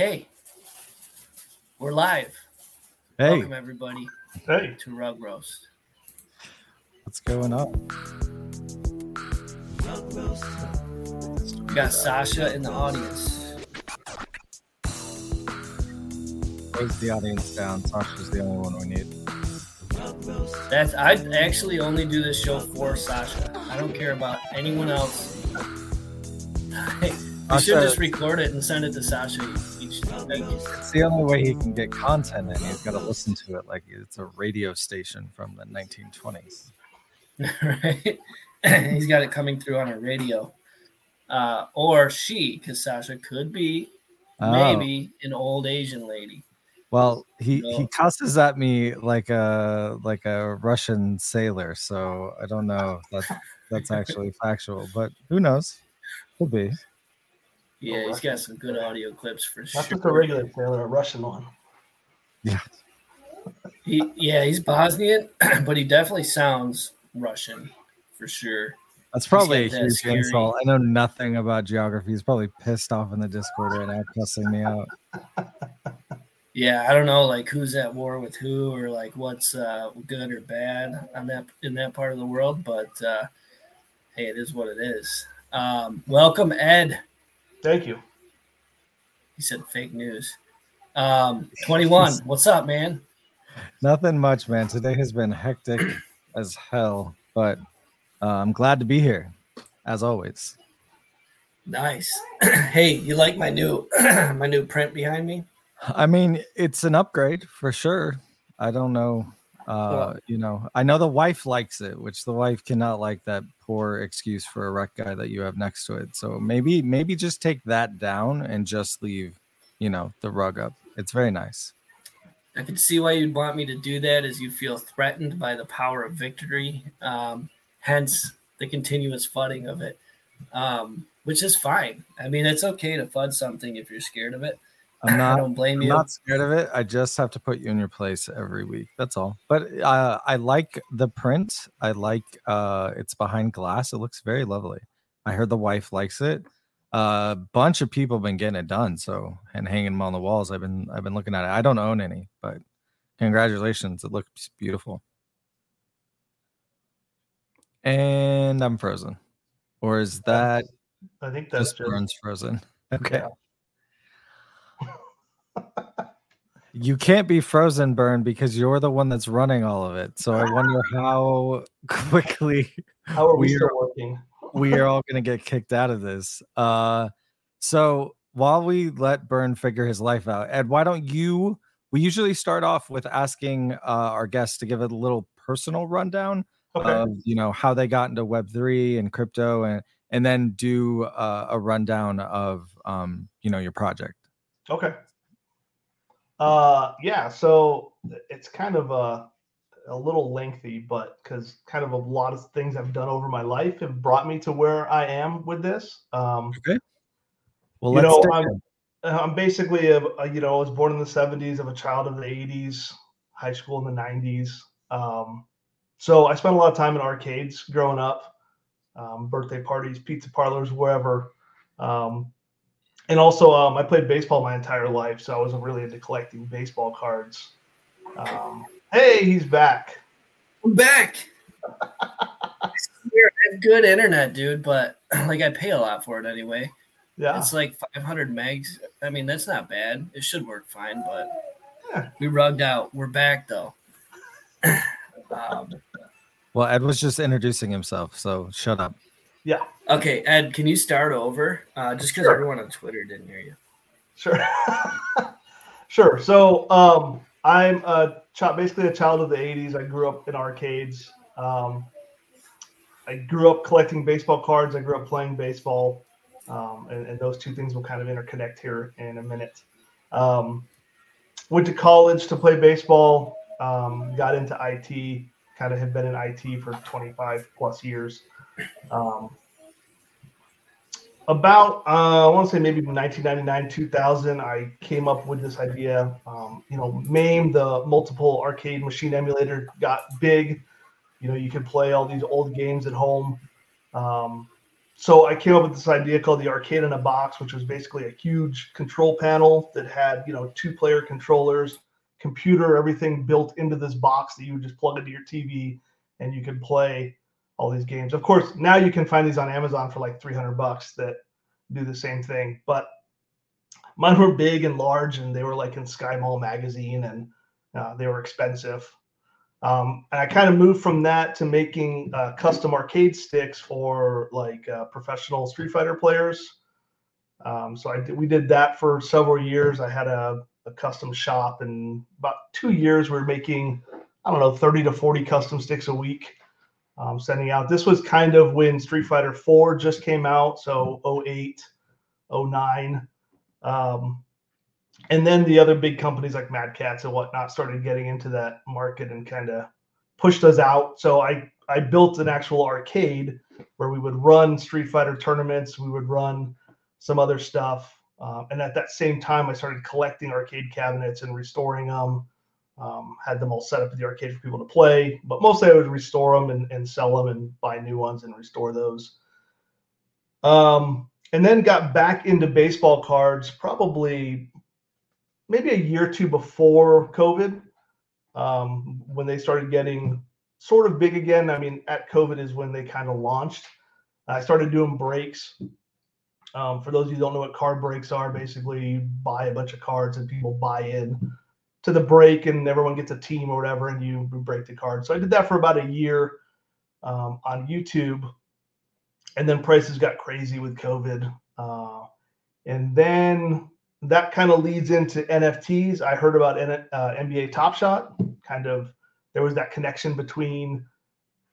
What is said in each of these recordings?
Hey, we're live. Hey, Welcome everybody Hey, to Rug Roast. what's going on? We got Sasha in the audience. Close the audience down. Sasha's the only one we need. That's I actually only do this show for Sasha. I don't care about anyone else. we should just record it and send it to Sasha each week. It's the only way he can get content, and he's got to listen to it like it's a radio station from the 1920s. right? He's got it coming through on a radio. Uh, or she, because Sasha could be Oh, maybe an old Asian lady. well, he he cusses at me like a like a Russian sailor, so I don't know if that's that's actually factual, but who knows? Could be. Yeah, he's got some good audio clips for not sure. just a regular sailor, a Russian one. Yeah. he, yeah, he's Bosnian, but he definitely sounds Russian for sure. That's probably a that huge scary- insult. I know nothing about geography. He's probably pissed off in the Discord right now, cussing me out. Yeah, I don't know like who's at war with who or like what's uh, good or bad on that in that part of the world, but uh, hey, it is what it is. Um, welcome, Ed. Thank you. He said fake news. Um, 21. What's up, man? Nothing much, man. Today has been hectic as hell, but uh, I'm glad to be here, as always. Nice. hey, you like my new my new print behind me? I mean, it's an upgrade for sure. I don't know. Uh, you know, I know the wife likes it, which the wife cannot like that poor excuse for a rec guy that you have next to it. So maybe, maybe just take that down and just leave, you know, the rug up. It's very nice. I can see why you'd want me to do that as you feel threatened by the power of victory. Um, hence the continuous flooding of it. Um, which is fine. I mean, it's okay to flood something if you're scared of it. I'm I not don't blame I'm you. not scared of it. I just have to put you in your place every week. That's all. But uh, I like the print. I like uh, it's behind glass. It looks very lovely. I heard the wife likes it. A uh, bunch of people have been getting it done. So and hanging them on the walls. I've been I've been looking at it. I don't own any, but congratulations. It looks beautiful. And I'm frozen. Or is that I think that's just just, Burns frozen? Okay. Yeah. You can't be frozen, Burn, because you're the one that's running all of it. So I wonder how quickly how are we, we still are- working? we are all going to get kicked out of this. Uh, so while we let Burn figure his life out, Ed, why don't you? We usually start off with asking uh, our guests to give a little personal rundown Okay. of you know how they got into Web three and crypto, and and then do uh, a rundown of um, you know your project. okay. Uh, yeah. So it's kind of a a little lengthy, but because kind of a lot of things I've done over my life have brought me to where I am with this. Um, Well, You let's know, I'm- Uh, I'm basically a, a you know I was born in the 70s. I'm a child of the 80s, high school in the 90s. Um, so I spent a lot of time in arcades growing up, um, birthday parties, pizza parlors, wherever. Um, and also um, I played baseball my entire life, so I wasn't really into collecting baseball cards. Um, hey, he's back. I'm back. Weird. I have good internet, dude, but like I pay a lot for it anyway. Yeah, It's like 500 megs. I mean, that's not bad. It should work fine, but Yeah. we rugged out. We're back though. um, Well, Ed was just introducing himself, so shut up. Yeah, okay, Ed, can you start over? Uh, just because Sure. everyone on Twitter didn't hear you. Sure. sure. So um, I'm a child, basically a child of the 80s. I grew up in arcades. Um, I grew up collecting baseball cards. I grew up playing baseball. Um, and, and those two things will kind of interconnect here in a minute. Um, went to college to play baseball. Um, got into IT. Kind of have been in IT for 25 plus years. Um, about uh, I want to say maybe 1999, 2000, I came up with this idea. Um, you know, MAME, the multiple arcade machine emulator, got big. You know, you could play all these old games at home. Um, so I came up with this idea called the arcade in a box, which was basically a huge control panel that had you know two player controllers, computer, everything built into this box that you would just plug into your TV and you could play all these games. Of course, now you can find these on Amazon for like 300 bucks that do the same thing, but mine were big and large and they were like in Sky Mall magazine and uh, they were expensive. Um, and I kind of moved from that to making uh, custom arcade sticks for like uh, professional Street Fighter players. Um, so I did, we did that for several years. I had a, a custom shop, and about two years we were making, I don't know, 30 to 40 custom sticks a week, um, sending out. This was kind of when Street Fighter 4 just came out, so 08, 09. Um, and then the other big companies like Mad Catz and whatnot started getting into that market and kind of pushed us out. So I I built an actual arcade where we would run Street Fighter tournaments. We would run some other stuff. Um, and at that same time, I started collecting arcade cabinets and restoring them. Um, had them all set up at the arcade for people to play, but mostly I would restore them and, and sell them and buy new ones and restore those. Um, and then got back into baseball cards probably maybe a year or two before COVID, um, when they started getting sort of big again. I mean, at COVID is when they kind of launched. I started doing breaks. Um, for those of you who don't know what card breaks are, basically you buy a bunch of cards and people buy in to the break and everyone gets a team or whatever and you break the card. So I did that for about a year um, on YouTube. And then prices got crazy with COVID. Uh, and then that kind of leads into NFTs. I heard about uh, NBA Top Shot. Kind of, there was that connection between,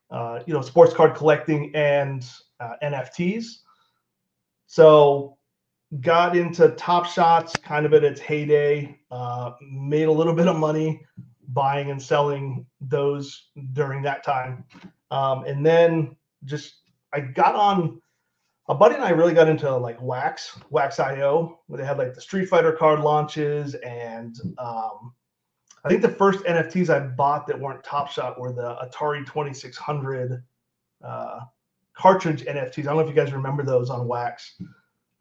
uh, you know, sports card collecting and uh, NFTs. So, got into Top Shots kind of at its heyday. Uh, made a little bit of money buying and selling those during that time, um, and then just I got on a buddy and I really got into like Wax, Wax IO, where they had like the Street Fighter card launches. And um, I think the first NFTs I bought that weren't Top Shot were the Atari 2600 uh, cartridge NFTs. I don't know if you guys remember those on Wax.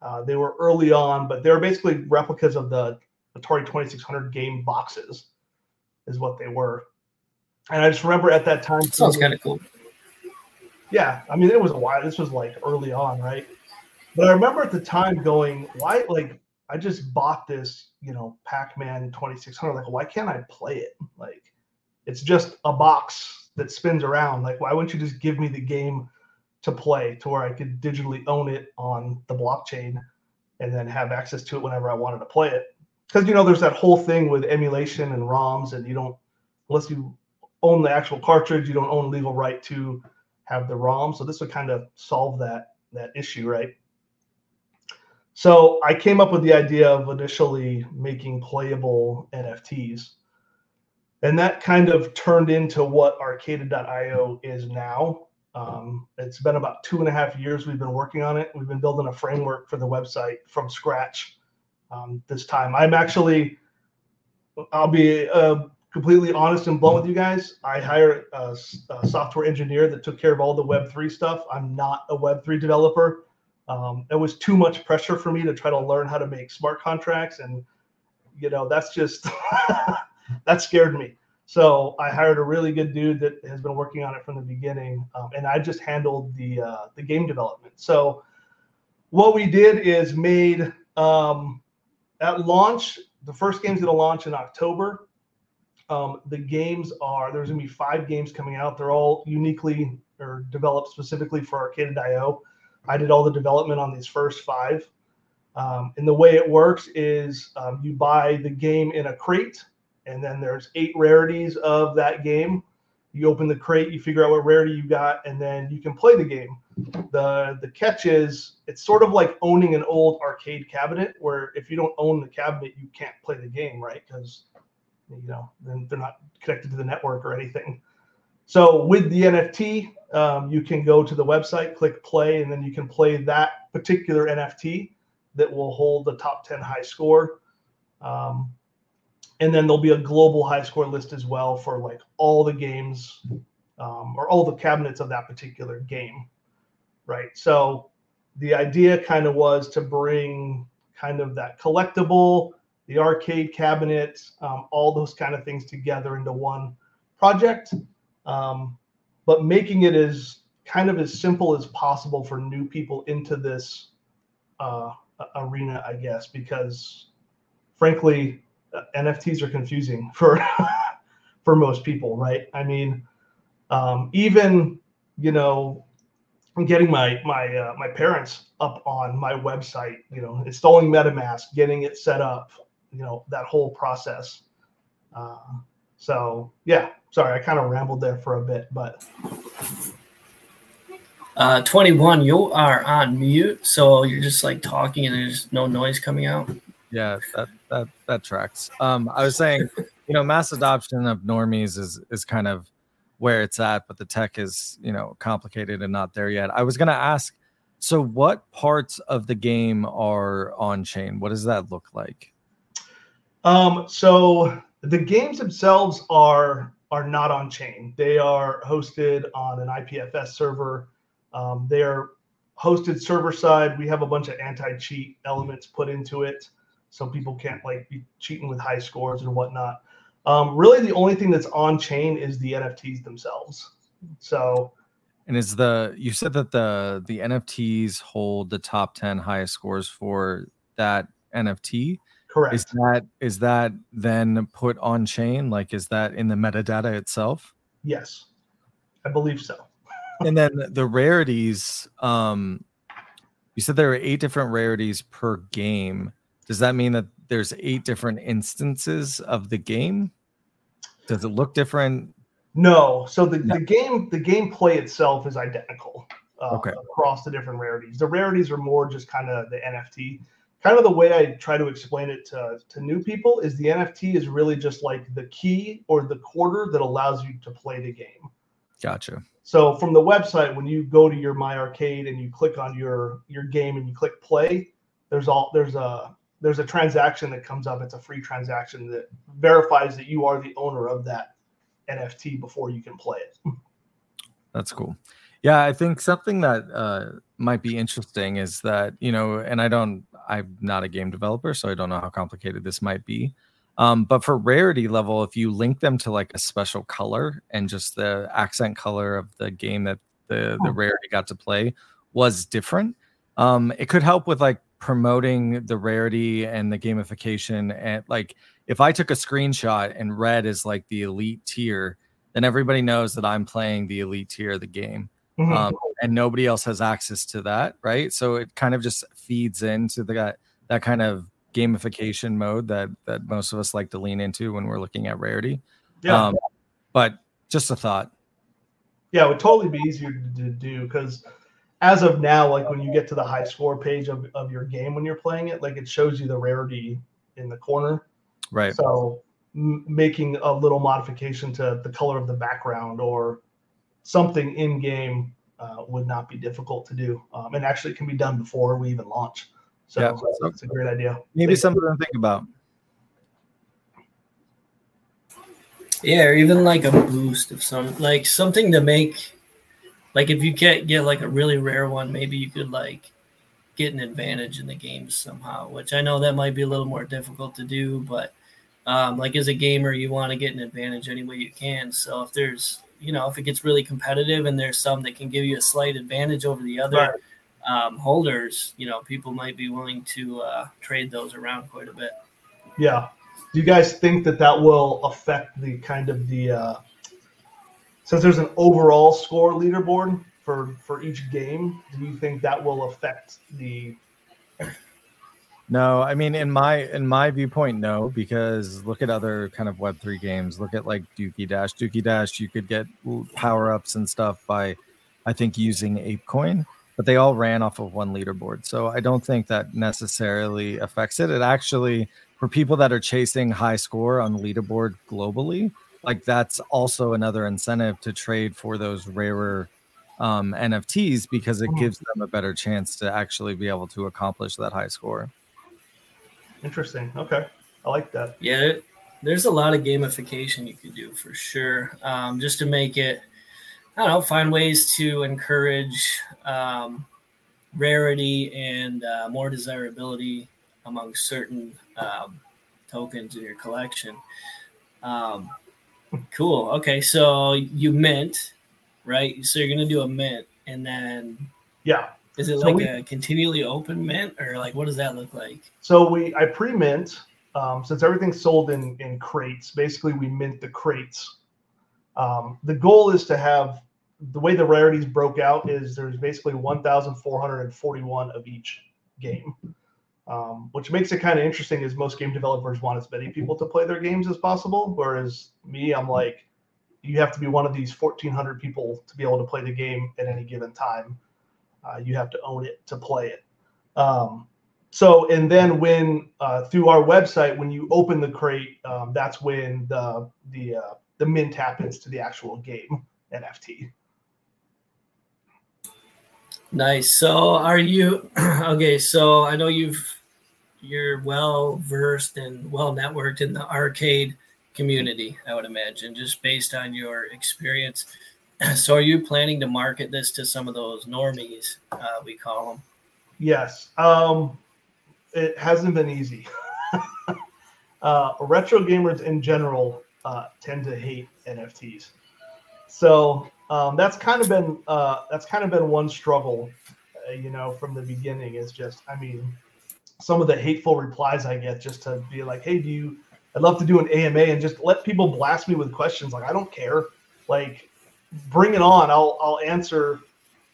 Uh, they were early on, but they were basically replicas of the Atari 2600 game boxes, is what they were. And I just remember at that time. Sounds kind of cool. Yeah, I mean, it was a while. This was like early on, right? But I remember at the time going, why, like, I just bought this, you know, Pac Man 2600. Like, why can't I play it? Like, it's just a box that spins around. Like, why wouldn't you just give me the game to play to where I could digitally own it on the blockchain and then have access to it whenever I wanted to play it? Because, you know, there's that whole thing with emulation and ROMs, and you don't, unless you own the actual cartridge, you don't own legal right to have the ROM. So this would kind of solve that that issue, right? So I came up with the idea of initially making playable NFTs. And that kind of turned into what Arcaded.io is now. Um, it's been about two and a half years we've been working on it. We've been building a framework for the website from scratch um, this time. I'm actually, I'll be uh, completely honest and blunt with you guys, I hired a, a, software engineer that took care of all the Web3 stuff. I'm not a Web3 developer. Um, it was too much pressure for me to try to learn how to make smart contracts. And, you know, that's just, that scared me. So I hired a really good dude that has been working on it from the beginning. Um, and I just handled the, uh, the game development. So what we did is made, um, at launch, the first game's going to launch in October um, the games are there's going to be five games coming out. They're all uniquely or developed specifically for Arcaded.io. I did all the development on these first five. Um, and the way it works is um, you buy the game in a crate, and then there's eight rarities of that game. You open the crate, you figure out what rarity you got, and then you can play the game. The the catch is it's sort of like owning an old arcade cabinet, where if you don't own the cabinet, you can't play the game, right? Because you know, then they're not connected to the network or anything. So with the NFT, um, you can go to the website, click play, and then you can play that particular NFT that will hold the top 10 high score. Um, and then there'll be a global high score list as well for like all the games um, or all the cabinets of that particular game. Right. So the idea kind of was to bring kind of that collectible, the arcade cabinet, um, all those kind of things together into one project, um, but making it as kind of as simple as possible for new people into this uh, arena, I guess, because frankly, NFTs are confusing for for most people, right? I mean, um, even you know, getting my my uh, my parents up on my website, you know, installing MetaMask, getting it set up, you know, that whole process. Uh, so yeah, sorry, I kind of rambled there for a bit, but. Uh, 21, you are on mute, so you're just like talking and there's no noise coming out. Yeah, that that that tracks. Um, I was saying, you know, mass adoption of normies is is kind of where it's at, but the tech is, you know, complicated and not there yet. I was gonna ask, so what parts of the game are on chain? What does that look like? Um, so the games themselves are are not on chain. They are hosted on an IPFS server. Um, they are hosted server side. We have a bunch of anti cheat elements put into it, so people can't like be cheating with high scores and whatnot. Um, really, the only thing that's on chain is the NFTs themselves. So, and is the you said that the the NFTs hold the top ten highest scores for that NFT? Correct. Is that is that then put on chain? Like, is that in the metadata itself? Yes, I believe so. and then the rarities. Um, you said there are eight different rarities per game. Does that mean that there's eight different instances of the game? Does it look different? No. So the, no. the game the gameplay itself is identical uh, okay. across the different rarities. The rarities are more just kind of the NFT. Kind of the way I try to explain it to, to new people is the NFT is really just like the key or the quarter that allows you to play the game. Gotcha. So from the website, when you go to your My Arcade and you click on your your game and you click play, there's all there's a there's a transaction that comes up. It's a free transaction that verifies that you are the owner of that NFT before you can play it. That's cool. Yeah, I think something that uh, might be interesting is that you know, and I don't, I'm not a game developer, so I don't know how complicated this might be. Um, but for rarity level, if you link them to like a special color and just the accent color of the game that the the rarity got to play was different, um, it could help with like promoting the rarity and the gamification and like if i took a screenshot and red is like the elite tier then everybody knows that i'm playing the elite tier of the game mm-hmm. um, and nobody else has access to that right? So it kind of just feeds into the that that kind of gamification mode that that most of us like to lean into when we're looking at rarity. Yeah. Um, but just a thought. Yeah it would totally be easier to, to do because as of now, like when you get to the high score page of, of your game when you're playing it, like it shows you the rarity in the corner. Right. So m- making a little modification to the color of the background or something in game uh, would not be difficult to do. Um, and actually can be done before we even launch. So yeah. that's a great idea. Maybe Thank something you. to think about. Yeah, or even like a boost of some like something to make like if you get get like a really rare one, maybe you could like get an advantage in the games somehow. Which I know that might be a little more difficult to do, but um, like as a gamer, you want to get an advantage any way you can. So if there's you know if it gets really competitive and there's some that can give you a slight advantage over the other right. um, holders, you know people might be willing to uh, trade those around quite a bit. Yeah. Do you guys think that that will affect the kind of the uh, since there's an overall score leaderboard for for each game, do you think that will affect the? No, I mean in my in my viewpoint, no, because look at other kind of Web three games. Look at like Dookie Dash. Dookie Dash, you could get power ups and stuff by, I think, using ApeCoin, but they all ran off of one leaderboard. So I don't think that necessarily affects it. It actually, for people that are chasing high score on leaderboard globally, like that's also another incentive to trade for those rarer um, NFTs because it mm-hmm. gives them a better chance to actually be able to accomplish that high score. Interesting. Okay, I like that. Yeah, there's a lot of gamification you could do for sure, um, just to make it. I don't know, find ways to encourage um, rarity and uh, more desirability among certain um, tokens in your collection. Um, cool. Okay, so you mint, right? So you're gonna do a mint, and then Yeah. is it So like we- a continually open mint, or like what does that look like? So we I pre-mint um, since everything's sold in in crates. Basically, we mint the crates. Um, the goal is to have the way the rarities broke out is there's basically 1,441 of each game, um, which makes it kind of interesting. Is most game developers want as many people to play their games as possible, whereas me, I'm like, you have to be one of these 1,400 people to be able to play the game at any given time. Uh, you have to own it to play it. Um, so and then when uh, through our website when you open the crate um, that's when the the uh, the mint happens to the actual game nft Nice. So are you okay? So I know you've you're well versed and well networked in the arcade community. I would imagine, just based on your experience. So are you planning to market this to some of those normies? Uh, we call them. yes um, it hasn't been easy uh, retro gamers in general uh, tend to hate nfts so um, that's kind of been uh, that's kind of been one struggle uh, you know from the beginning is just i mean some of the hateful replies i get just to be like hey do you i'd love to do an ama and just let people blast me with questions. Like i don't care. Like bring it on. I'll i'll answer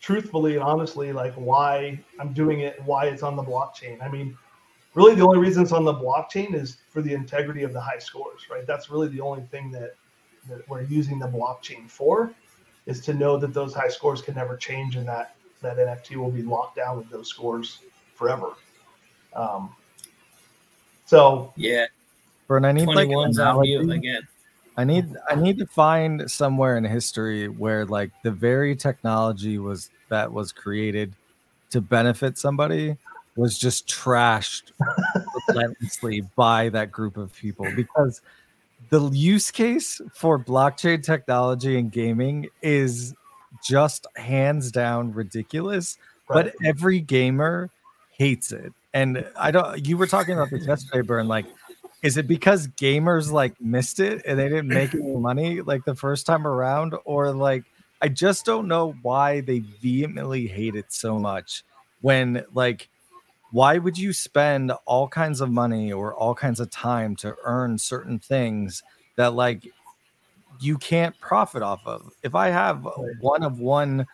truthfully and honestly like why i'm doing it why it's on the blockchain. I mean really the only reason it's on the blockchain is for the integrity of the high scores right? That's really the only thing that that we're using the blockchain for is to know that those high scores can never change and that that nft will be locked down with those scores forever um, so Yeah, Burn, I need like an ones on you analogy. again. I need I need to find somewhere in history where like the very technology was that was created to benefit somebody was just trashed relentlessly by that group of people because the use case for blockchain technology and gaming is just hands down ridiculous right. but every gamer hates it and i don't you were talking about this yesterday burn like is it because gamers like missed it and they didn't make any money like the first time around or like i just don't know why they vehemently hate it so much when like why would you spend all kinds of money or all kinds of time to earn certain things that like you can't profit off of? If i have one of one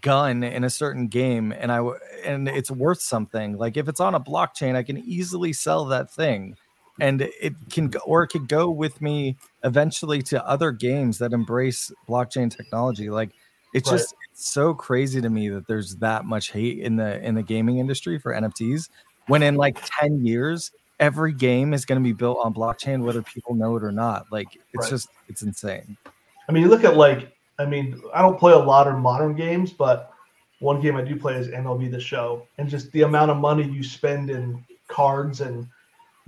gun in a certain game and i w- and it's worth something like if it's on a blockchain i can easily sell that thing and it can go or it could go with me eventually to other games that embrace blockchain technology. Like it's Right. just so crazy to me that there's that much hate in the in the gaming industry for nfts when in like 10 years every game is going to be built on blockchain whether people know it or not like it's Right. just it's insane I mean, you look at like, I mean, I don't play a lot of modern games, but one game I do play is MLB The Show, and just the amount of money you spend in cards and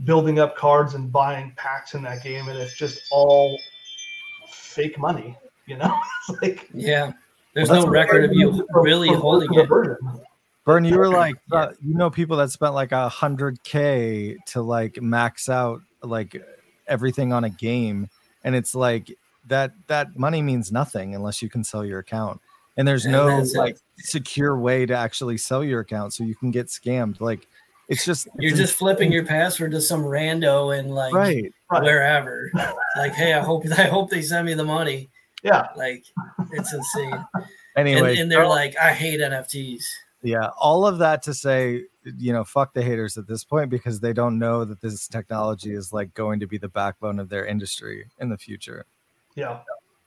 building up cards and buying packs in that game, and it's just all fake money. You know, it's like Yeah, there's Well, no record of you for- really for- holding for it. version. Burn, you were like, uh, you know, people that spent like a hundred k to like max out like everything on a game, and it's like that that money means nothing unless you can sell your account, and there's And no that's it. like secure way to actually sell your account, so you can get scammed. Like, it's just You're it's just flipping your password to some rando and like right. Right. wherever. like, hey, I hope I hope they send me the money. Yeah, Like, it's insane. Anyway, and, and they're like, I hate NFTs. yeah, all of that to say, you know, fuck the haters at this point because they don't know that this technology is like going to be the backbone of their industry in the future. yeah,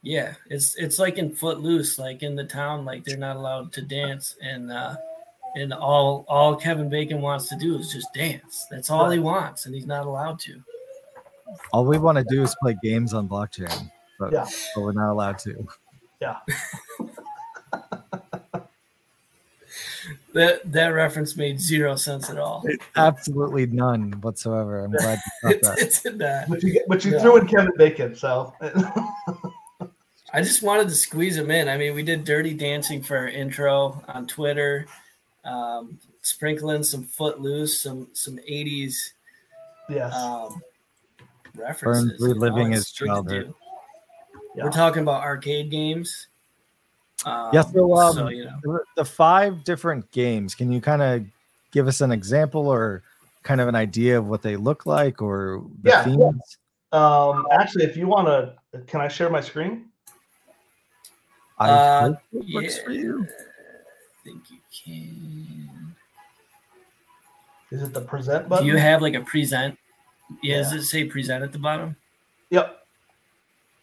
Yeah, it's it's like in Footloose, like in the town, like they're not allowed to dance, and uh, and all all Kevin Bacon wants to do is just dance. That's all he wants, and he's not allowed to. All we want to do is play games on blockchain, but, Yeah. but we're not allowed to. yeah. That that reference made zero sense at all. Absolutely none whatsoever. I'm glad you It's, caught that. it's in that. But you but you Yeah. threw in Kevin Bacon, so I just wanted to squeeze him in. I mean, we did Dirty Dancing for our intro on Twitter. um, sprinkling some footloose, some some '80s Yes. um, references. Burns reliving Oh, his it's good to childhood. Do. Yeah. We're talking about arcade games. Um, Yeah, so, um, so you know, The- The five different games. Can you kind of give us an example or kind of an idea of what they look like or the Yeah, yeah. themes? Um, actually, if you want to, can I share my screen? I Uh, hope it works for you. I think you can. Is it the present button? Do you have like a present? Yeah, does it say present at the bottom? Yep.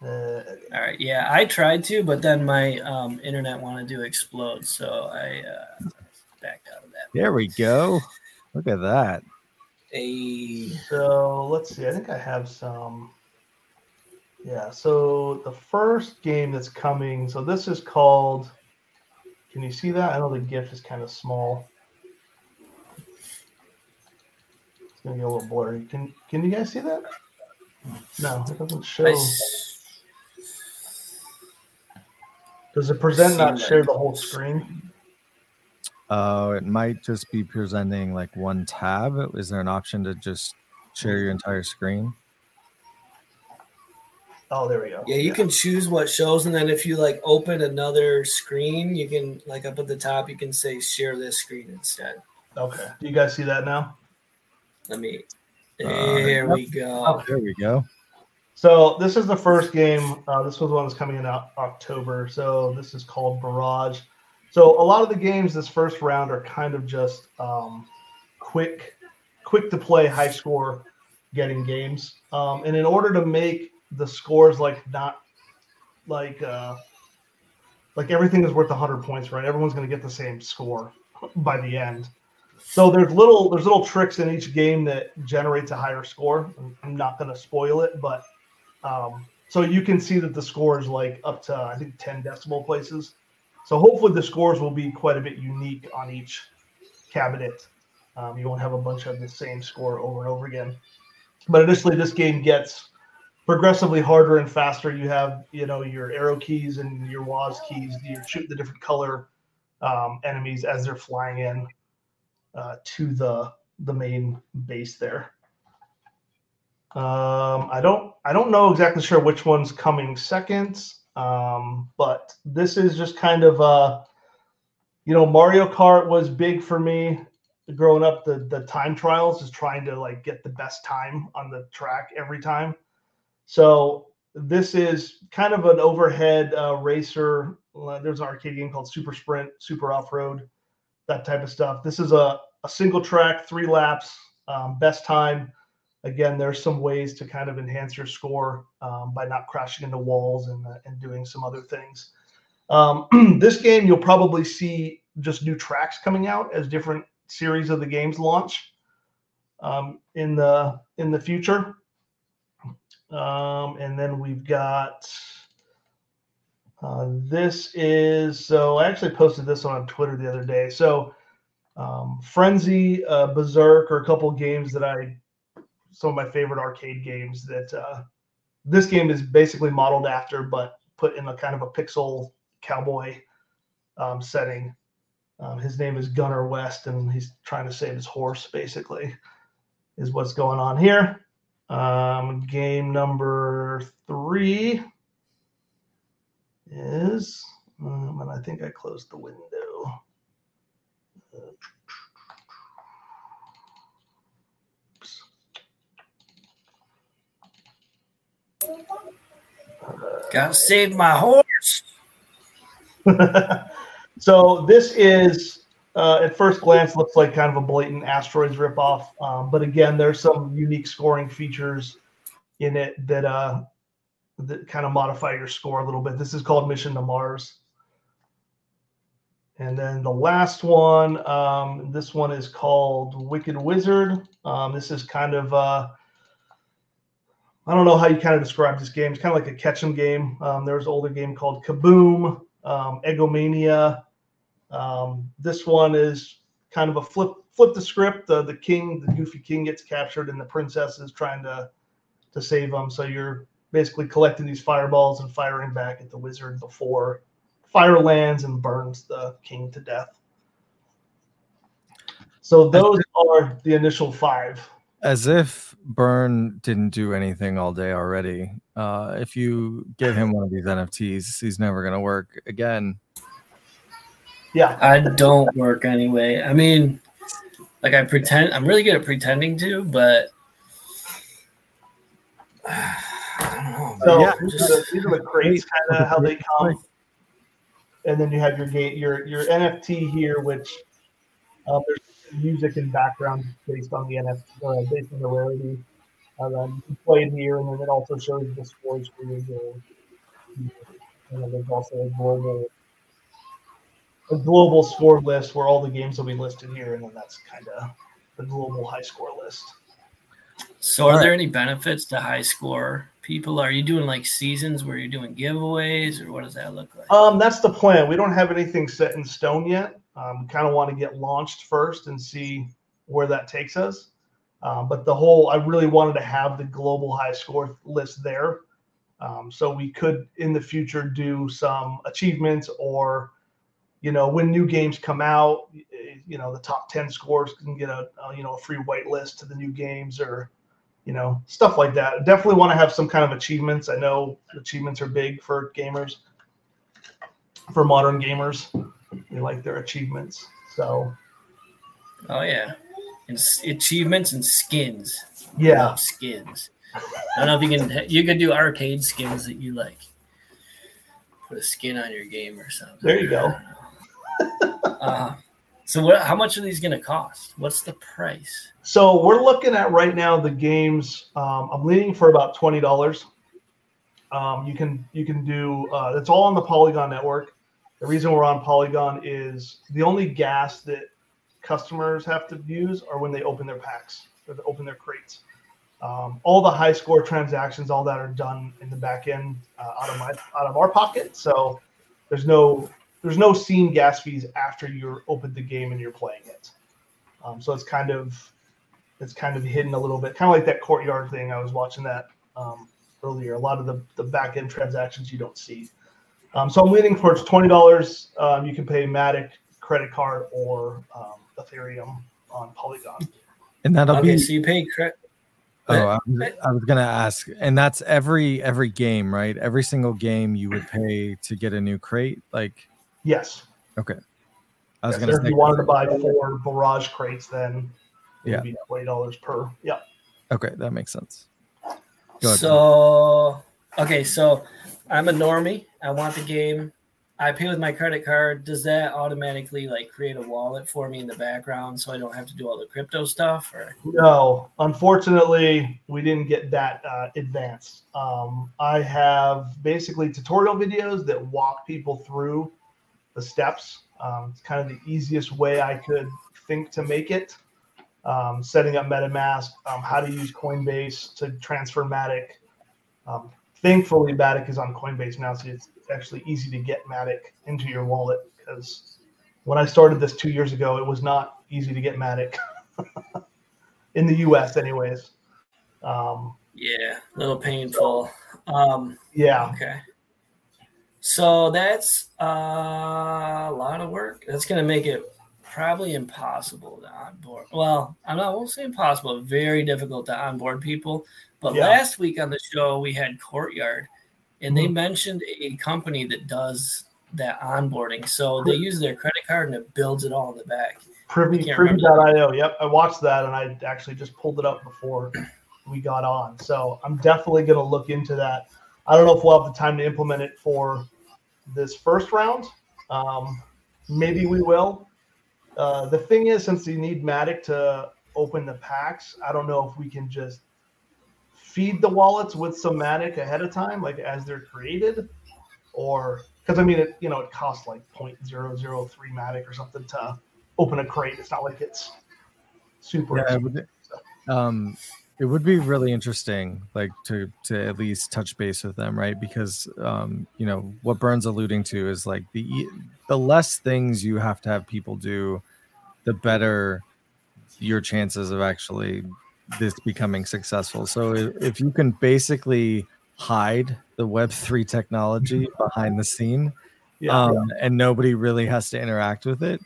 Uh, All right. Yeah, I tried to, but then my um, internet wanted to explode, so I uh, backed out of that. There we go. Look at that. A so let's see. I think I have some. Yeah. So the first game that's coming. So this is called. Can you see that? I know the GIF is kind of small. It's gonna get a little blurry. Can Can you guys see that? No, it doesn't show. I Does it present not share the whole screen? Uh, it might just be presenting like one tab. Is there an option to just share your entire screen? Oh, there we go. yeah, you can choose what shows, and then if you like open another screen, you can like up at the top, you can say share this screen instead. Okay. Do you guys see that now? Let me. Uh, There we go. There we go. So this is the first game. Uh, this was one that's coming in October. So this is called Barrage. So a lot of the games this first round are kind of just um, quick, quick to play, high score getting games. Um, and in order to make the scores like not like uh, like everything is worth 100 points, right? Everyone's going to get the same score by the end. So there's little there's little tricks in each game that generates a higher score. I'm not going to spoil it, but um, so you can see that the score is like up to I think 10 decimal places. So hopefully the scores will be quite a bit unique on each cabinet. Um, you won't have a bunch of the same score over and over again. But initially, this game gets progressively harder and faster. You have you know your arrow keys and your WAS keys. You're shooting the different color um, enemies as they're flying in uh, to the the main base there. Um, I don't I don't know exactly sure which one's coming second, um, but this is just kind of uh, you know Mario Kart was big for me growing up. The the time trials is trying to like get the best time on the track every time. So this is kind of an overhead uh, racer. Uh, There's an arcade game called Super Sprint, Super Off Road, that type of stuff. This is a, a single track, three laps, um, best time. Again, there's some ways to kind of enhance your score um, by not crashing into walls and, uh, and doing some other things. Um, this game, you'll probably see just new tracks coming out as different series of the games launch um, in the in the future. Um, and then we've got uh, this is so I actually posted this on Twitter the other day. So um, Frenzy, uh, Berserk are a couple games that I some of my favorite arcade games that uh, this game is basically modeled after, but put in a kind of a pixel cowboy um, setting. Um, his name is Gunnar West, and he's trying to save his horse. Basically, is what's going on here. Um, game number three is, um, and I think I closed the window. Gotta save my horse. so this is, uh, at first glance, looks like kind of a blatant asteroids ripoff. Um, but again, there's some unique scoring features in it that uh, that kind of modify your score a little bit. This is called Mission to Mars. And then the last one, um, this one is called Wicked Wizard. Um, this is kind of, uh, I don't know how you kind of describe this game. It's kind of like a catch 'em game. Um, there was an older game called Kaboom, um, Eggomania. Um, this one is kind of a flip flip the script. The the king, the goofy king, gets captured, and the princess is trying to to save him. So you're basically collecting these fireballs and firing back at the wizard before fire lands and burns the king to death. So those are the initial five. As if Burn didn't do anything all day already. Uh, if you give him one of these NFTs, he's never going to work again. Yeah. I don't work anyway. I mean, like I pretend I'm really good at pretending to, but I don't know. So Yeah. these, are the, these are the crates, kind of how they come. And then you have your gate, your your NFT here, which um, there's music and background based on the NFT, uh, based on the rarity. And then you play it here, and then it also shows the scores for your game. And then there's also a global a global score list where all the games will be listed here, and then that's kind of the global high score list. So, are All there any benefits to high score people? Are you doing like seasons where you're doing giveaways, or what does that look like? Um, that's the plan. We don't have anything set in stone yet. Um, kind of want to get launched first and see where that takes us. Um, but the whole, I really wanted to have the global high score list there. Um, so we could in the future do some achievements or, you know, when new games come out, you know, the top 10 scores can get a, a you know, a free whitelist to the new games or, you know, stuff like that. Definitely want to have some kind of achievements. I know achievements are big for gamers for modern gamers. They like their achievements. So Oh yeah, and s- achievements and skins. yeah, skins. I don't know if you can. You could do arcade skins that you like. Put a skin on your game or something. There you go. Uh, so what? How much are these going to cost? What's the price? so we're looking at right now the games. Um, I'm leaning for about twenty dollars. Um, you can you can do uh, it's all on the Polygon network. The reason we're on Polygon is the only gas that customers have to use are when they open their packs or they open their crates. Um, all the high score transactions, all that are done in the back end uh, out of my out of our pocket. So there's no there's no scene gas fees after you're opened the game and you're playing it. Um, so it's kind of it's kind of hidden a little bit, kind of like that courtyard thing. I was watching that um, earlier. A lot of the the back end transactions you don't see. Um, so I'm leaning towards twenty dollars. Um, you can pay Matic credit card or um, Ethereum on Polygon. And that'll okay, be so you pay credit. Oh, I was, I was gonna ask, and that's every every game, right? Every single game you would pay to get a new crate. Like, Yes. Okay, I was Yes, gonna say if you wanted to buy four barrage crates, then it Yeah. would be twenty dollars per. Yeah. okay, that makes sense. Go ahead, So okay, so I'm a normie. I want the game. I pay with my credit card. Does that automatically like create a wallet for me in the background so I don't have to do all the crypto stuff? Or No, unfortunately, we didn't get that uh, advanced. Um, I have basically tutorial videos that walk people through the steps. Um, it's kind of the easiest way I could think to make it. Um, setting up MetaMask, um, how to use Coinbase to transfer Matic. Thankfully, Matic is on Coinbase now, so it's actually easy to get Matic into your wallet because when I started this two years ago, it was not easy to get Matic in the U.S. anyways. Um, yeah, a little painful. Um, yeah, okay. So that's uh, a lot of work. That's going to make it probably impossible to onboard. Well, I'm not, I won't say impossible, very difficult to onboard people. But Yeah. last week on the show, we had Courtyard, and they Mhm. mentioned a company that does that onboarding. So they use their credit card and it builds it all in the back. Privy Privy.io. Yep, I watched that and I actually just pulled it up before we got on. So I'm definitely going to look into that. I don't know if we'll have the time to implement it for this first round. Um, maybe we will. Uh, the thing is, since you need Matic to open the packs, I don't know if we can just feed the wallets with some Matic ahead of time, like as they're created, or because I mean, it you know it costs like 0.003 Matic or something to open a crate. It's not like it's super. Yeah, it would, um, it would be really interesting, like to to at least touch base with them, right? Because um, you know what Burns alluding to is like the the less things you have to have people do, the better your chances of actually this becoming successful. So if, you can basically hide the Web three technology behind the scene, yeah, um, and nobody really has to interact with it.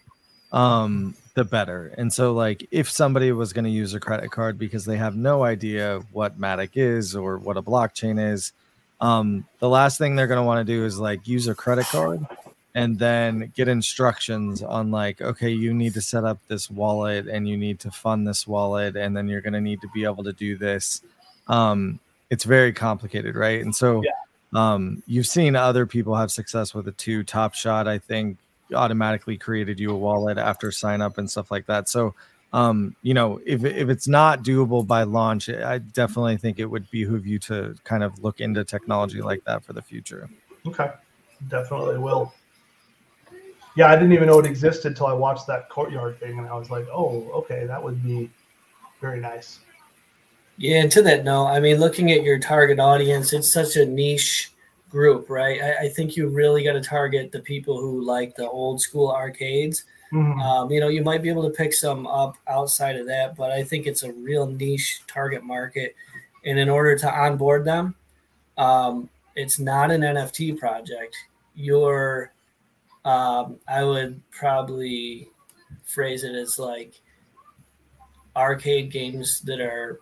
Um, the better. And so, like, if somebody was going to use a credit card because they have no idea what Matic is or what a blockchain is, um, the last thing they're going to want to do is like use a credit card and then get instructions on like, okay, you need to set up this wallet and you need to fund this wallet, and then you're going to need to be able to do this. Um, it's very complicated, right? And so, yeah. um, you've seen other people have success with it too. Top Shot, I think, automatically created you a wallet after sign up and stuff like that. So, um, you know, if if it's not doable by launch, I definitely think it would behoove you to kind of look into technology like that for the future. Okay, definitely will. Yeah, I didn't even know it existed until I watched that courtyard thing, and I was like, oh, okay, that would be very nice. Yeah, and to that note, I mean, looking at your target audience, it's such a niche group, right? I, I think you really got to target the people who like the old school arcades. Mm-hmm. Um, you know, you might be able to pick some up outside of that, but I think it's a real niche target market. And in order to onboard them, um, it's not an NFT project. You're, um, I would probably phrase it as like arcade games that are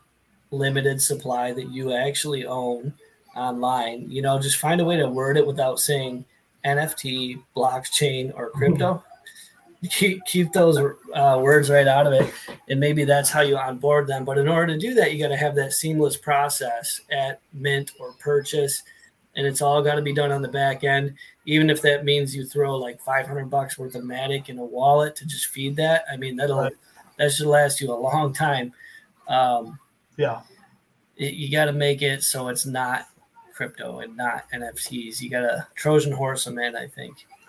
limited supply that you actually own online. You know, just find a way to word it without saying NFT, blockchain, or crypto. keep keep those uh, words right out of it, and maybe that's how you onboard them. But in order to do that, you got to have that seamless process at mint or purchase, and it's all got to be done on the back end. Even if that means you throw like 500 bucks worth of Matic in a wallet to just feed that, I mean that'll right. that should last you a long time. Um, yeah, it, you got to make it so it's not crypto and not NFTs. You got to Trojan horse them in, I think.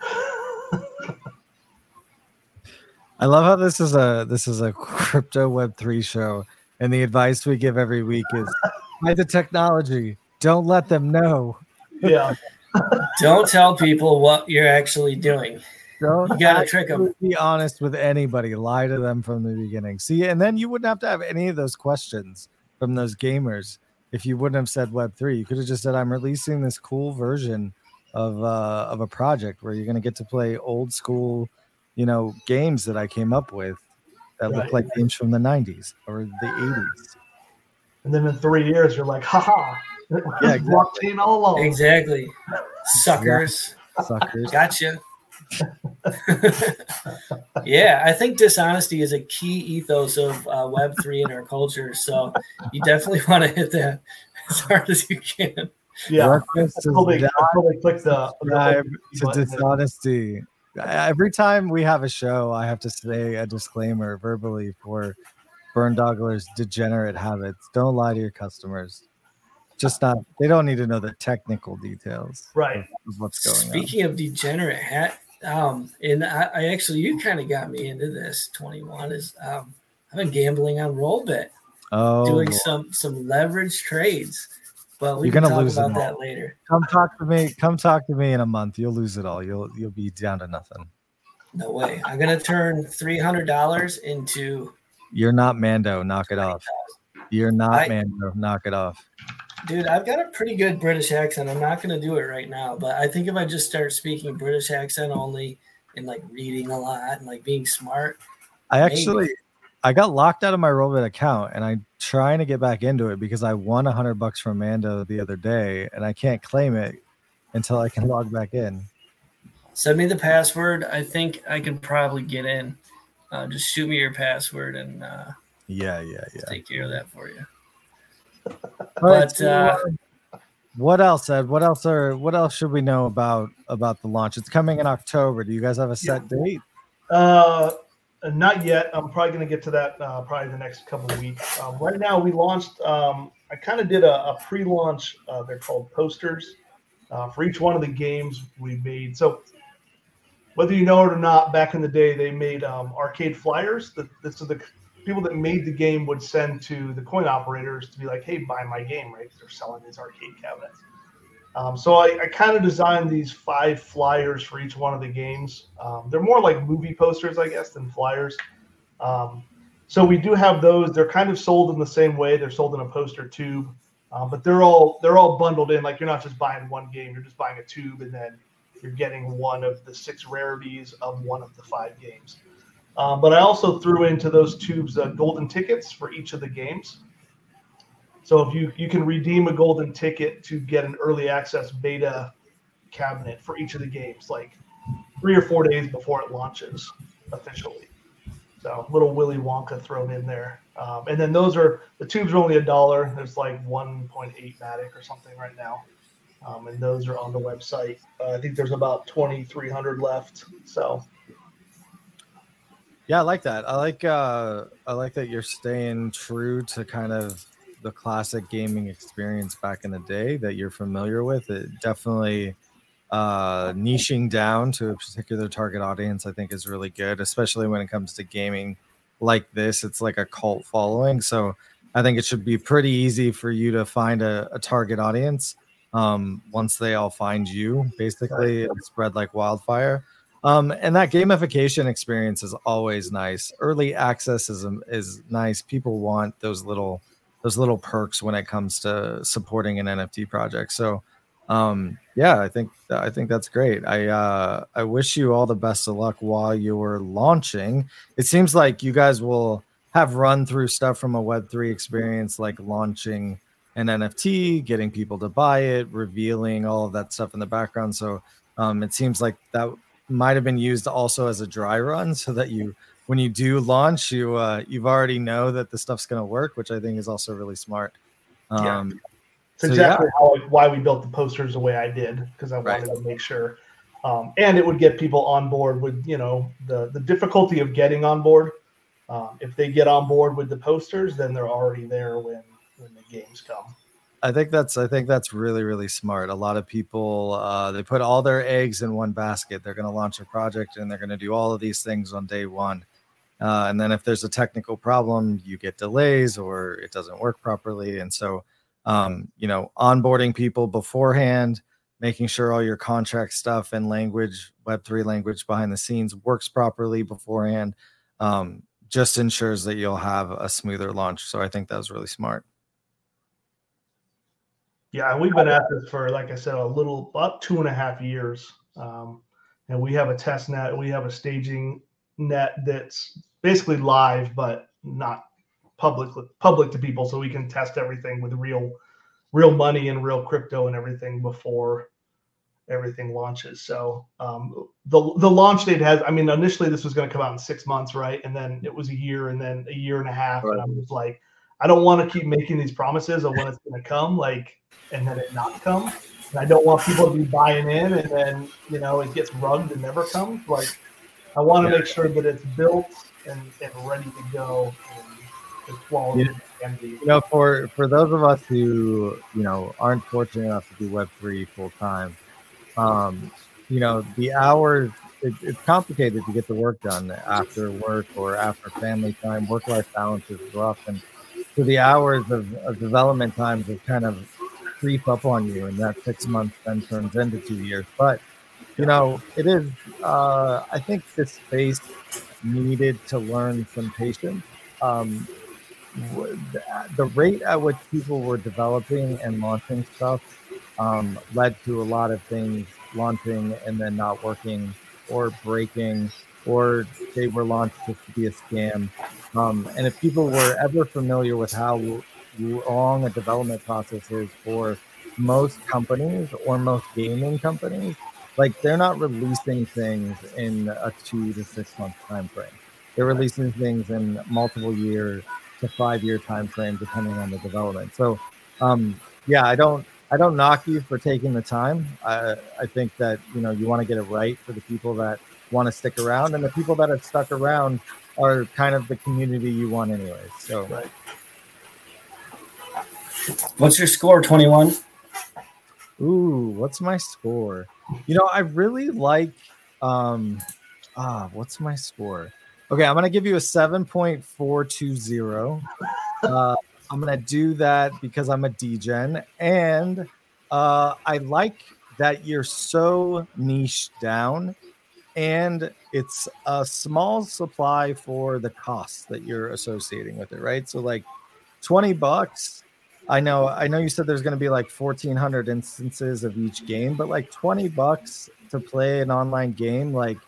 I love how this is a this is a crypto web three show, and the advice we give every week is buy the technology. Don't let them know. Yeah. Don't tell people what you're actually doing. Don't you gotta trick them. Be honest with anybody. Lie to them from the beginning. See, and then you wouldn't have to have any of those questions from those gamers if you wouldn't have said Web three. You could have just said, "I'm releasing this cool version of uh, of a project where you're going to get to play old school, you know, games that I came up with that right. look like games from the '90s or the '80s." And then in three years, you're like, "Ha Yeah, exactly. all along." Exactly, suckers. Suckers. Gotcha. yeah, I think dishonesty is a key ethos of uh, Web three in our culture. So you definitely want to hit that as hard as you can. Yeah, probably, probably click the, to dishonesty. Every time we have a show, I have to say a disclaimer verbally for Burn Doggler's degenerate habits. Don't lie to your customers just not they don't need to know the technical details right of what's going speaking on. speaking of degenerate hat um, and I, I actually, you kind of got me into this. Twenty one is um, I've been gambling on Rollbit, oh, doing some some leverage trades. But we You're gonna talk lose about that later. Come talk to me. Come talk to me in a month. You'll lose it all. You'll you'll be down to nothing. No way. I'm gonna turn three hundred dollars into. You're not Mando. Knock it off. You're not I, Mando. Knock it off. Dude, I've got a pretty good British accent. I'm not going to do it right now, but I think if I just start speaking British accent only and like reading a lot and like being smart. I actually maybe. I got locked out of my Rollbit account and I'm trying to get back into it because I won a hundred bucks from Mando the other day and I can't claim it until I can log back in. Send me the password. I think I can probably get in. Uh, just shoot me your password and uh, yeah, yeah, yeah. Take care of that for you but uh, what else, Ed? What else are what else should we know about about the launch? It's coming in October. Do you guys have a set yeah. date? Uh, not yet. I'm probably going to get to that uh, probably the next couple of weeks. Um, right now, we launched. Um, I kind of did a, a pre-launch. Uh, they're called posters uh, for each one of the games we made. So whether you know it or not, back in the day, they made um, arcade flyers. The, this is the people that made the game would send to the coin operators to be like, hey, buy my game, right? They're selling these arcade cabinets. Um, so I, I kind of designed these five flyers for each one of the games. Um, they're more like movie posters, I guess, than flyers. Um, so we do have those. They're kind of sold in the same way. They're sold in a poster tube, uh, but they're all they're all bundled in. Like you're not just buying one game; you're just buying a tube, and then you're getting one of the six rarities of one of the five games. Um, but I also threw into those tubes uh, golden tickets for each of the games. So if you you can redeem a golden ticket to get an early access beta cabinet for each of the games, like three or four days before it launches officially. So little Willy Wonka thrown in there, um, and then those are the tubes are only a dollar. There's like 1.8 Matic or something right now, um, and those are on the website. Uh, I think there's about 2,300 left. So yeah, I like that. I like uh I like that you're staying true to kind of the classic gaming experience back in the day that you're familiar with. It definitely uh niching down to a particular target audience I think is really good, especially when it comes to gaming like this. It's like a cult following. So I think it should be pretty easy for you to find a, a target audience um once they all find you basically spread like wildfire. Um, and that gamification experience is always nice. Early access is is nice. People want those little those little perks when it comes to supporting an NFT project. So, um, yeah, I think I think that's great. I uh, I wish you all the best of luck while you're launching. It seems like you guys will have run through stuff from a Web three experience, like launching an NFT, getting people to buy it, revealing all of that stuff in the background. So um, it seems like that might have been used also as a dry run so that you when you do launch you uh, you've already know that the stuff's going to work which i think is also really smart um, yeah. it's so exactly yeah. how, why we built the posters the way i did because i wanted right. to make sure um, and it would get people on board with you know the the difficulty of getting on board um, if they get on board with the posters then they're already there when when the games come I think that's I think that's really really smart. A lot of people uh, they put all their eggs in one basket. They're going to launch a project and they're going to do all of these things on day one. Uh, and then if there's a technical problem, you get delays or it doesn't work properly. And so, um, you know, onboarding people beforehand, making sure all your contract stuff and language, Web3 language behind the scenes works properly beforehand, um, just ensures that you'll have a smoother launch. So I think that was really smart. Yeah, we've been at this for, like I said, a little about two and a half years. Um, and we have a test net, we have a staging net that's basically live, but not public public to people, so we can test everything with real real money and real crypto and everything before everything launches. So um, the the launch date has. I mean, initially this was going to come out in six months, right? And then it was a year, and then a year and a half. Right. And I was like, I don't want to keep making these promises of when it's going to come, like, and then it not come. And I don't want people to be buying in, and then you know it gets rugged and never comes. Like, I want to yeah. make sure that it's built and, and ready to go. And quality yeah. You know, for for those of us who you know aren't fortunate enough to do Web three full time, um, you know, the hours it, it's complicated to get the work done after work or after family time. Work life balance is rough, and so the hours of, of development time just kind of creep up on you, and that six months then turns into two years. But you know, it is. Uh, I think this space needed to learn some patience. Um, the rate at which people were developing and launching stuff um, led to a lot of things launching and then not working or breaking or they were launched just to be a scam. Um, and if people were ever familiar with how long a development process is for most companies or most gaming companies, like they're not releasing things in a two to six month time frame. They're releasing things in multiple years to five year time frame, depending on the development. So, um, yeah, I don't I don't knock you for taking the time. I I think that you know you want to get it right for the people that want to stick around, and the people that have stuck around are kind of the community you want anyways. So right. What's your score, 21? Ooh, what's my score? You know, I really like um ah, what's my score? Okay, I'm gonna give you a 7.420. Uh I'm gonna do that because I'm a DGen and uh I like that you're so niche down and it's a small supply for the costs that you're associating with it, right? So like 20 bucks. I know I know you said there's going to be like 1400 instances of each game, but like 20 bucks to play an online game like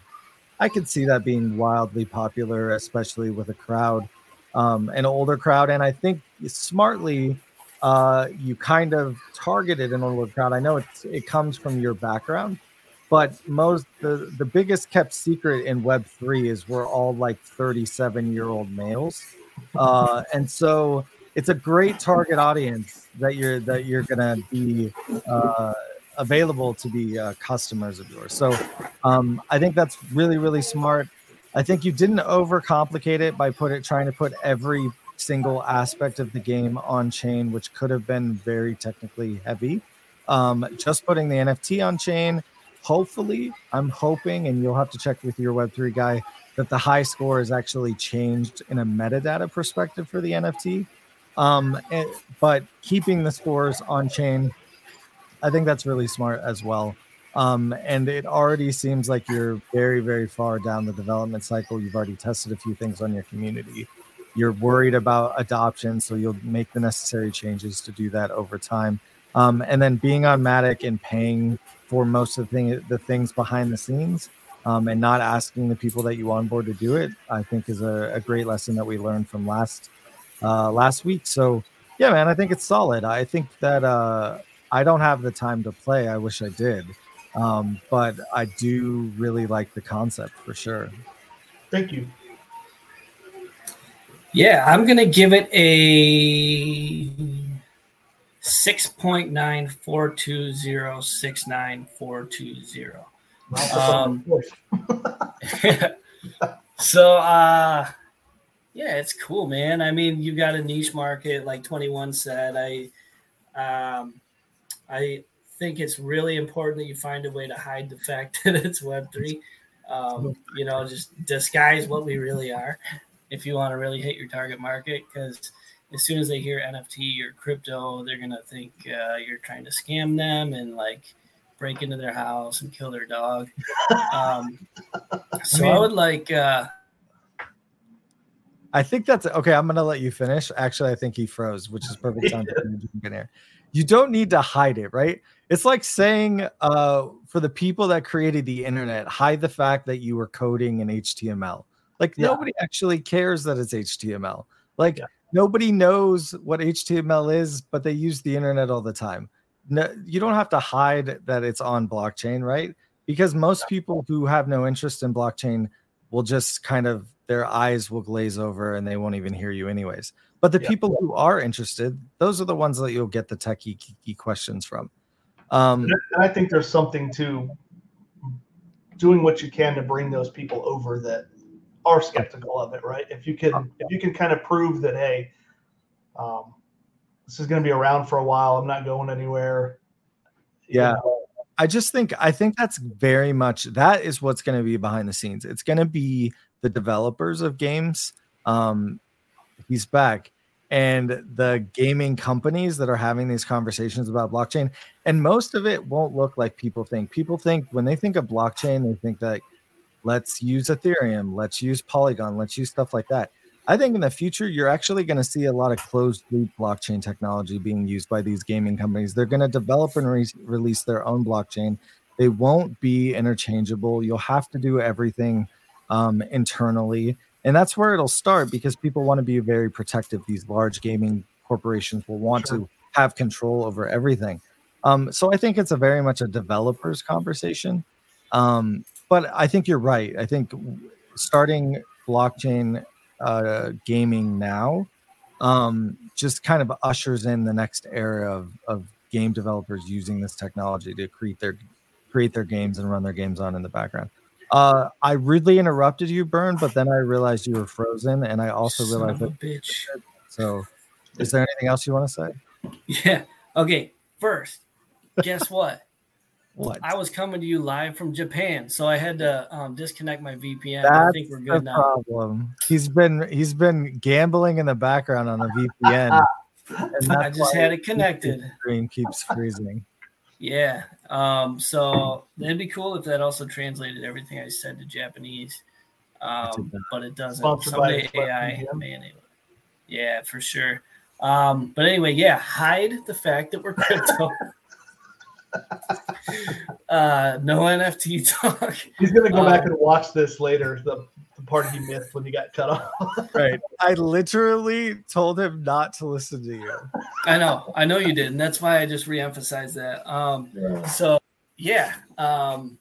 I could see that being wildly popular, especially with a crowd, um, an older crowd. And I think smartly, uh, you kind of targeted an older crowd. I know it's, it comes from your background, but most the, the biggest kept secret in Web three is we're all like 37 year old males, uh, and so it's a great target audience that you're that you're gonna be uh, available to be uh, customers of yours. So um, I think that's really really smart. I think you didn't overcomplicate it by put it trying to put every single aspect of the game on chain, which could have been very technically heavy. Um, just putting the NFT on chain hopefully, I'm hoping, and you'll have to check with your Web3 guy, that the high score is actually changed in a metadata perspective for the NFT. Um, and, but keeping the scores on chain, I think that's really smart as well. Um, and it already seems like you're very, very far down the development cycle. You've already tested a few things on your community. You're worried about adoption, so you'll make the necessary changes to do that over time. Um, and then being on Matic and paying for most of the, thing, the things behind the scenes um, and not asking the people that you onboard to do it, I think is a, a great lesson that we learned from last uh, last week. So yeah, man, I think it's solid. I think that uh, I don't have the time to play. I wish I did, um, but I do really like the concept for sure. Thank you. Yeah, I'm gonna give it a 6.942069420. Um, so, uh, yeah, it's cool, man. I mean, you got a niche market, like 21 said. I, um, I think it's really important that you find a way to hide the fact that it's Web3. Um, you know, just disguise what we really are if you want to really hit your target market because – as soon as they hear NFT or crypto, they're gonna think uh, you're trying to scam them and like break into their house and kill their dog. Um, so I, mean, I, would like. Uh, I think that's okay. I'm gonna let you finish. Actually, I think he froze, which is perfect time to here. You don't need to hide it, right? It's like saying, uh, for the people that created the internet, hide the fact that you were coding in HTML. Like yeah. nobody actually cares that it's HTML. Like yeah nobody knows what HTML is, but they use the internet all the time. No, you don't have to hide that it's on blockchain, right? Because most people who have no interest in blockchain will just kind of their eyes will glaze over and they won't even hear you anyways. But the yeah. people who are interested, those are the ones that you'll get the techie key questions from. Um, and I think there's something to doing what you can to bring those people over that are skeptical of it, right? If you can, if you can kind of prove that, hey, um, this is going to be around for a while. I'm not going anywhere. Yeah. know. I just think I think that's very much that is what's going to be behind the scenes. It's going to be the developers of games. Um, he's back, and the gaming companies that are having these conversations about blockchain. And most of it won't look like people think. People think when they think of blockchain, they think that let's use Ethereum, let's use Polygon, let's use stuff like that. I think in the future, you're actually going to see a lot of closed loop blockchain technology being used by these gaming companies. They're going to develop and re- release their own blockchain. They won't be interchangeable. You'll have to do everything um, internally. And that's where it'll start because people want to be very protective. These large gaming corporations will want sure. to have control over everything. Um, so I think it's a very much a developer's conversation. Um, but I think you're right. I think starting blockchain uh, gaming now um, just kind of ushers in the next era of, of game developers using this technology to create their create their games and run their games on in the background. Uh, I rudely interrupted you, Burn, but then I realized you were frozen, and I also Son realized that. Bitch. So, is there anything else you want to say? Yeah. Okay. First, guess what? What? I was coming to you live from Japan, so I had to um, disconnect my VPN. That's I think we're good now. Problem. He's been he's been gambling in the background on the VPN. I just had it connected. Screen keeps freezing. Yeah. Um, so it'd be cool if that also translated everything I said to Japanese. Um, but it doesn't. Sponsored Someday AI may enable. Yeah, for sure. Um, but anyway, yeah, hide the fact that we're crypto. Uh, no NFT talk. He's gonna go back Um, and watch this later. The, the part he missed when he got cut off. Right. I literally told him not to listen to you. I know, I know you did, and that's why I just reemphasized that. Um, so yeah, um,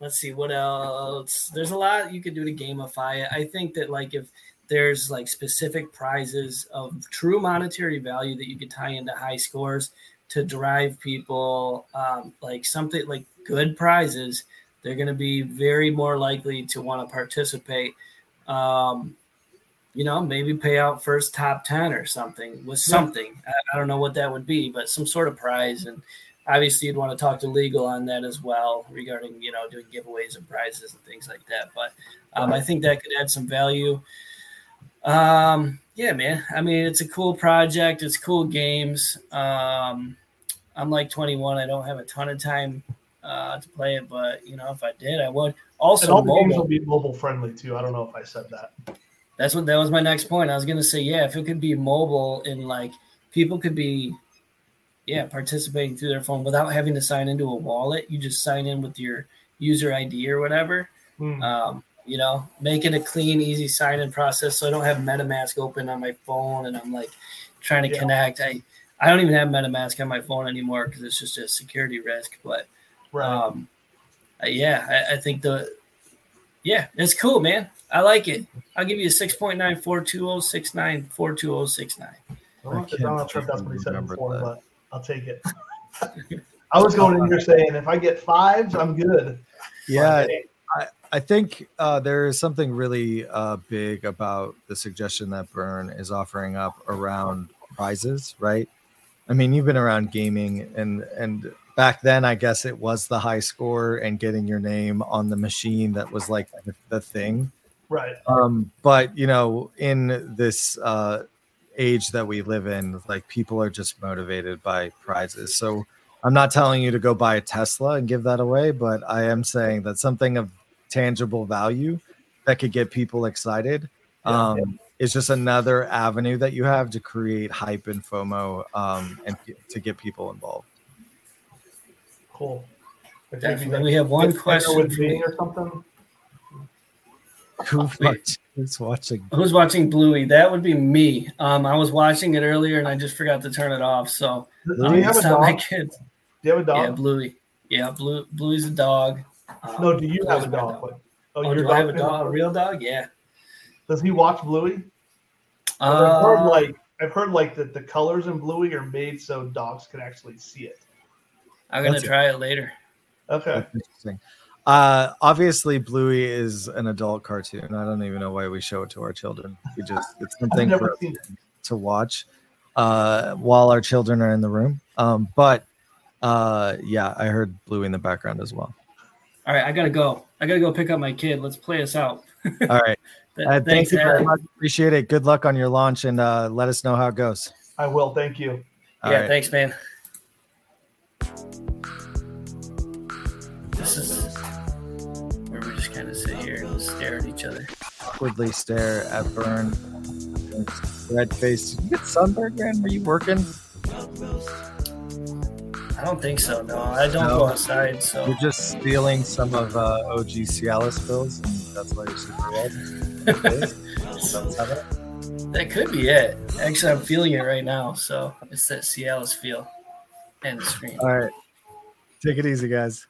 let's see what else. There's a lot you could do to gamify it. I think that like if there's like specific prizes of true monetary value that you could tie into high scores to drive people, um, like something like good prizes, they're going to be very more likely to want to participate. Um, you know, maybe pay out first top 10 or something with something. I, I don't know what that would be, but some sort of prize. And obviously, you'd want to talk to legal on that as well regarding, you know, doing giveaways and prizes and things like that. But um, I think that could add some value. Um, yeah, man. I mean, it's a cool project, it's cool games. Um, I'm like 21, I don't have a ton of time uh, to play it, but, you know, if I did, I would. and Also, all the games will be mobile friendly too. I don't know if I said that. That's what that was my next point. I was gonna say, yeah, if it could be mobile and like people could be, yeah, participating through their phone without having to sign into a wallet. You just sign in with your user ID or whatever. Hmm. Um, you know, make it a clean, easy sign in process. So I don't have MetaMask open on my phone and I'm like trying to Yeah. connect. I I don't even have MetaMask on my phone anymore because it's just a security risk. But right. um, yeah, I, I think the yeah, it's cool, man. I like it. I'll give you a 6.9 42069 42069. I'm not, I I'm not can't sure if that's what he said remember before, that. but I'll take it. I was going in here saying if I get fives, I'm good. Yeah, But, I think uh, there is something really uh, big about the suggestion that Burn is offering up around prizes, right? I mean, you've been around gaming, and and back then, I guess it was the high score and getting your name on the machine that was like the, the thing. right. Um, but you know, in this uh, age that we live in, like people are just motivated by prizes. So I'm not telling you to go buy a Tesla and give that away, but I am saying that something of tangible value that could get people excited Yeah. um, is just another avenue that you have to create hype and FOMO um, and to get people involved. Cool. Like Definitely. We have one question with me me. or something. Who watch- who's watching? Who's watching Bluey? That would be me. Um, I was watching it earlier and I just forgot to turn it off. So Do um, you have a it's my dog? kids. Do you have a dog? Yeah. Bluey. Yeah, Blue Bluey's a dog. Um, no, do you have a Bluey's my dog? Like, Oh, your do I have a dog- dog? A real dog? Yeah. Does he watch Bluey? 'Cause I've Uh, heard like I've heard like that the colors in Bluey are made so dogs can actually see it. I'm gonna That's try it later. Okay. That's interesting. Uh, obviously, Bluey is an adult cartoon. I don't even know why we show it to our children. We just it's something for it. to watch uh, while our children are in the room. Um, but uh, yeah, I heard Bluey in the background as well. All right, I gotta go. I gotta go pick up my kid. Let's play us out. All right, Th- uh, thank Thanks, you very much. Appreciate it. Good luck on your launch, and uh, let us know how it goes. I will. Thank you. All yeah, right. thanks, man. This is where we just kind of sit here and stare at each other. Awkwardly stare at Burn. Red face. Did you get sunburned, man? Were you working? I don't think so. No, I don't No. go outside. So You're just stealing some of uh, OG Cialis pills, and that's why you're super red. That- could be it. Actually, I'm feeling it right now. So it's that Cialis feel. End screen. All right. Take it easy, guys.